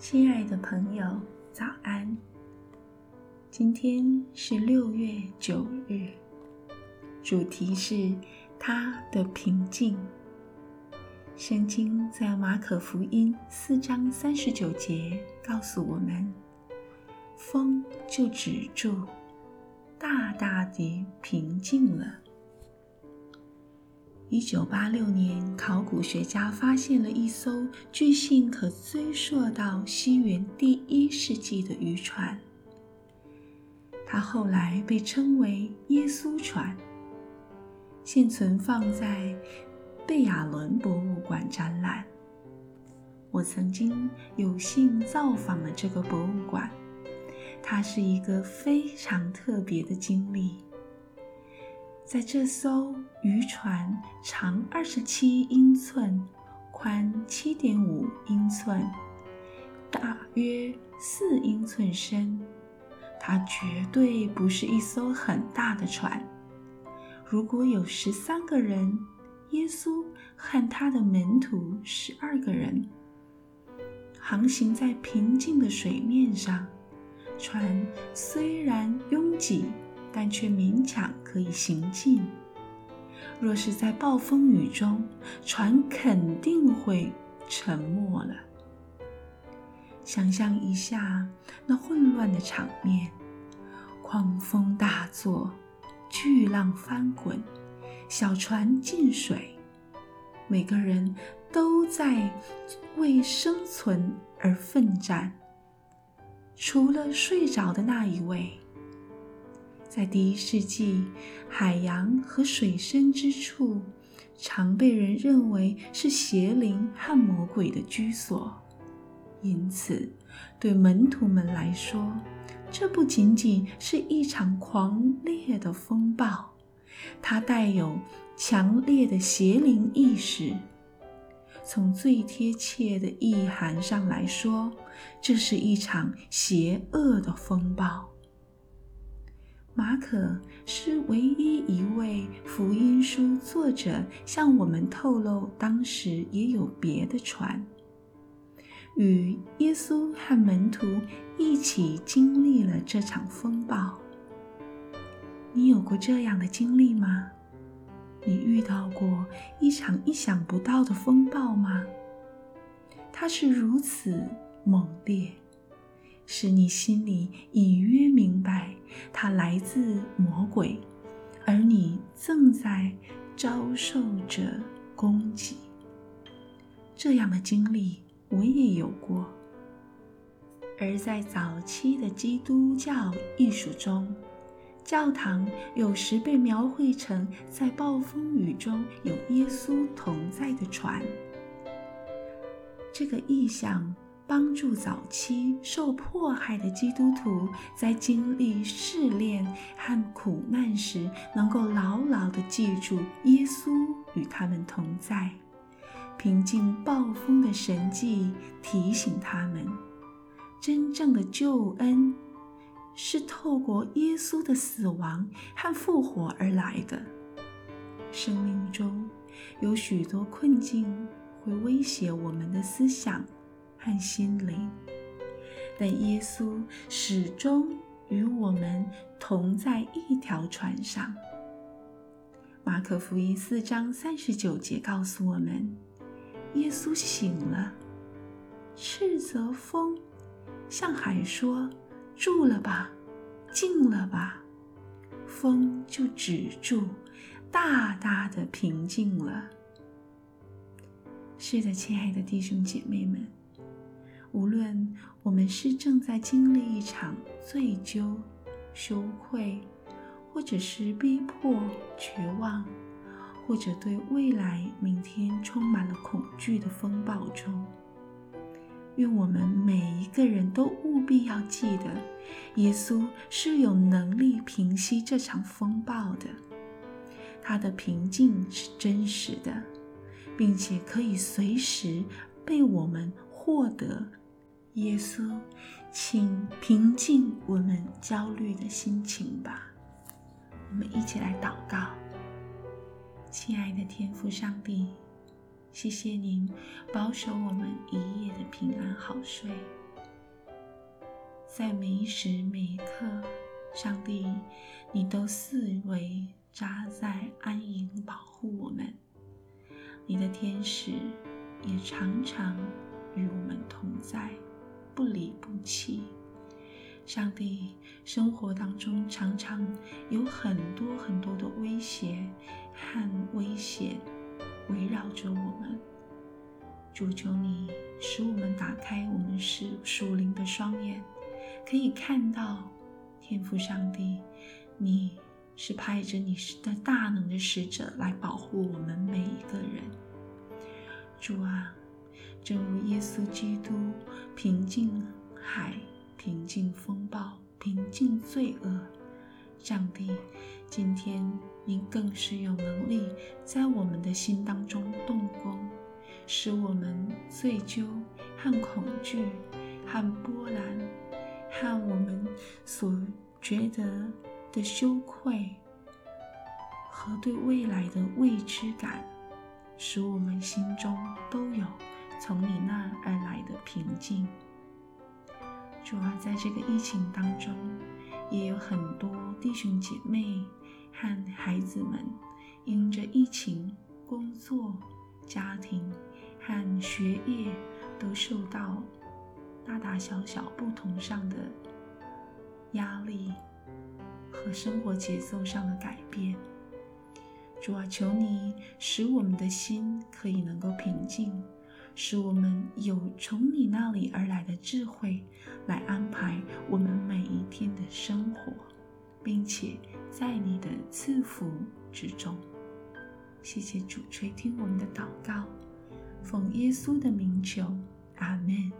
亲爱的朋友，早安！今天是六月九日，主题是他的平静。圣经在马可福音四章三十九节告诉我们，风就止住，大大地平静了。一九八六年，考古学家发现了一艘据信可追溯到西元第一世纪的渔船，它后来被称为“耶稣船”，现存放在贝亚伦博物馆展览。我曾经有幸造访了这个博物馆，它是一个非常特别的经历。在这艘渔船长二十七英寸，宽七点五英寸，大约四英寸深。它绝对不是一艘很大的船。如果有十三个人，耶稣和他的门徒十二个人，航行在平静的水面上，船虽然拥挤。但却勉强可以行进。若是在暴风雨中，船肯定会沉没了。想象一下那混乱的场面：狂风大作，巨浪翻滚，小船进水，每个人都在为生存而奋战，除了睡着的那一位。在第一世纪，海洋和水深之处，常被人认为是邪灵和魔鬼的居所。因此，对门徒们来说，这不仅仅是一场狂烈的风暴，它带有强烈的邪灵意识。从最贴切的意涵上来说，这是一场邪恶的风暴。马可是唯一一位福音书作者向我们透露，当时也有别的船，与耶稣和门徒一起经历了这场风暴。你有过这样的经历吗？你遇到过一场意想不到的风暴吗？它是如此猛烈。使你心里隐约明白，它来自魔鬼，而你正在遭受着攻击。这样的经历我也有过。而在早期的基督教艺术中，教堂有时被描绘成在暴风雨中有耶稣同在的船。这个意象。帮助早期受迫害的基督徒在经历试炼和苦难时，能够牢牢地记住耶稣与他们同在。平静暴风的神迹提醒他们，真正的救恩是透过耶稣的死亡和复活而来的。生命中有许多困境会威胁我们的思想。和心灵，但耶稣始终与我们同在一条船上。马可福音四章三十九节告诉我们，耶稣醒了，斥责风，向海说：“住了吧，静了吧。”风就止住，大大的平静了。是的，亲爱的弟兄姐妹们。无论我们是正在经历一场罪疚、羞愧，或者是逼迫、绝望，或者对未来、明天充满了恐惧的风暴中，愿我们每一个人都务必要记得，耶稣是有能力平息这场风暴的，他的平静是真实的，并且可以随时被我们获得。耶稣，请平静我们焦虑的心情吧。我们一起来祷告。亲爱的天父上帝，谢谢您保守我们一夜的平安好睡。在每一时每一刻，上帝，你都四围扎在安营，保护我们。你的天使也常常与我们同在，不离不弃。上帝，生活当中常常有很多很多的威胁和危险围绕着我们。主求你使我们打开我们是属灵的双眼，可以看到天父上帝，你是派着你的大能的使者来保护我们每一个人。主啊，正如耶稣基督平静海。平静风暴，平静罪恶。上帝，今天您更是有能力在我们的心当中动工，使我们罪疚和恐惧和波澜，和我们所觉得的羞愧和对未来的未知感，使我们心中都有从你那而来的平静。主啊，在这个疫情当中，也有很多弟兄姐妹和孩子们，因着疫情，工作、家庭和学业都受到大大小小不同上的压力和生活节奏上的改变。主啊，求你使我们的心可以能够平静。使我们有从你那里而来的智慧，来安排我们每一天的生活，并且在你的赐福之中。谢谢主垂听我们的祷告，奉耶稣的名求，阿门。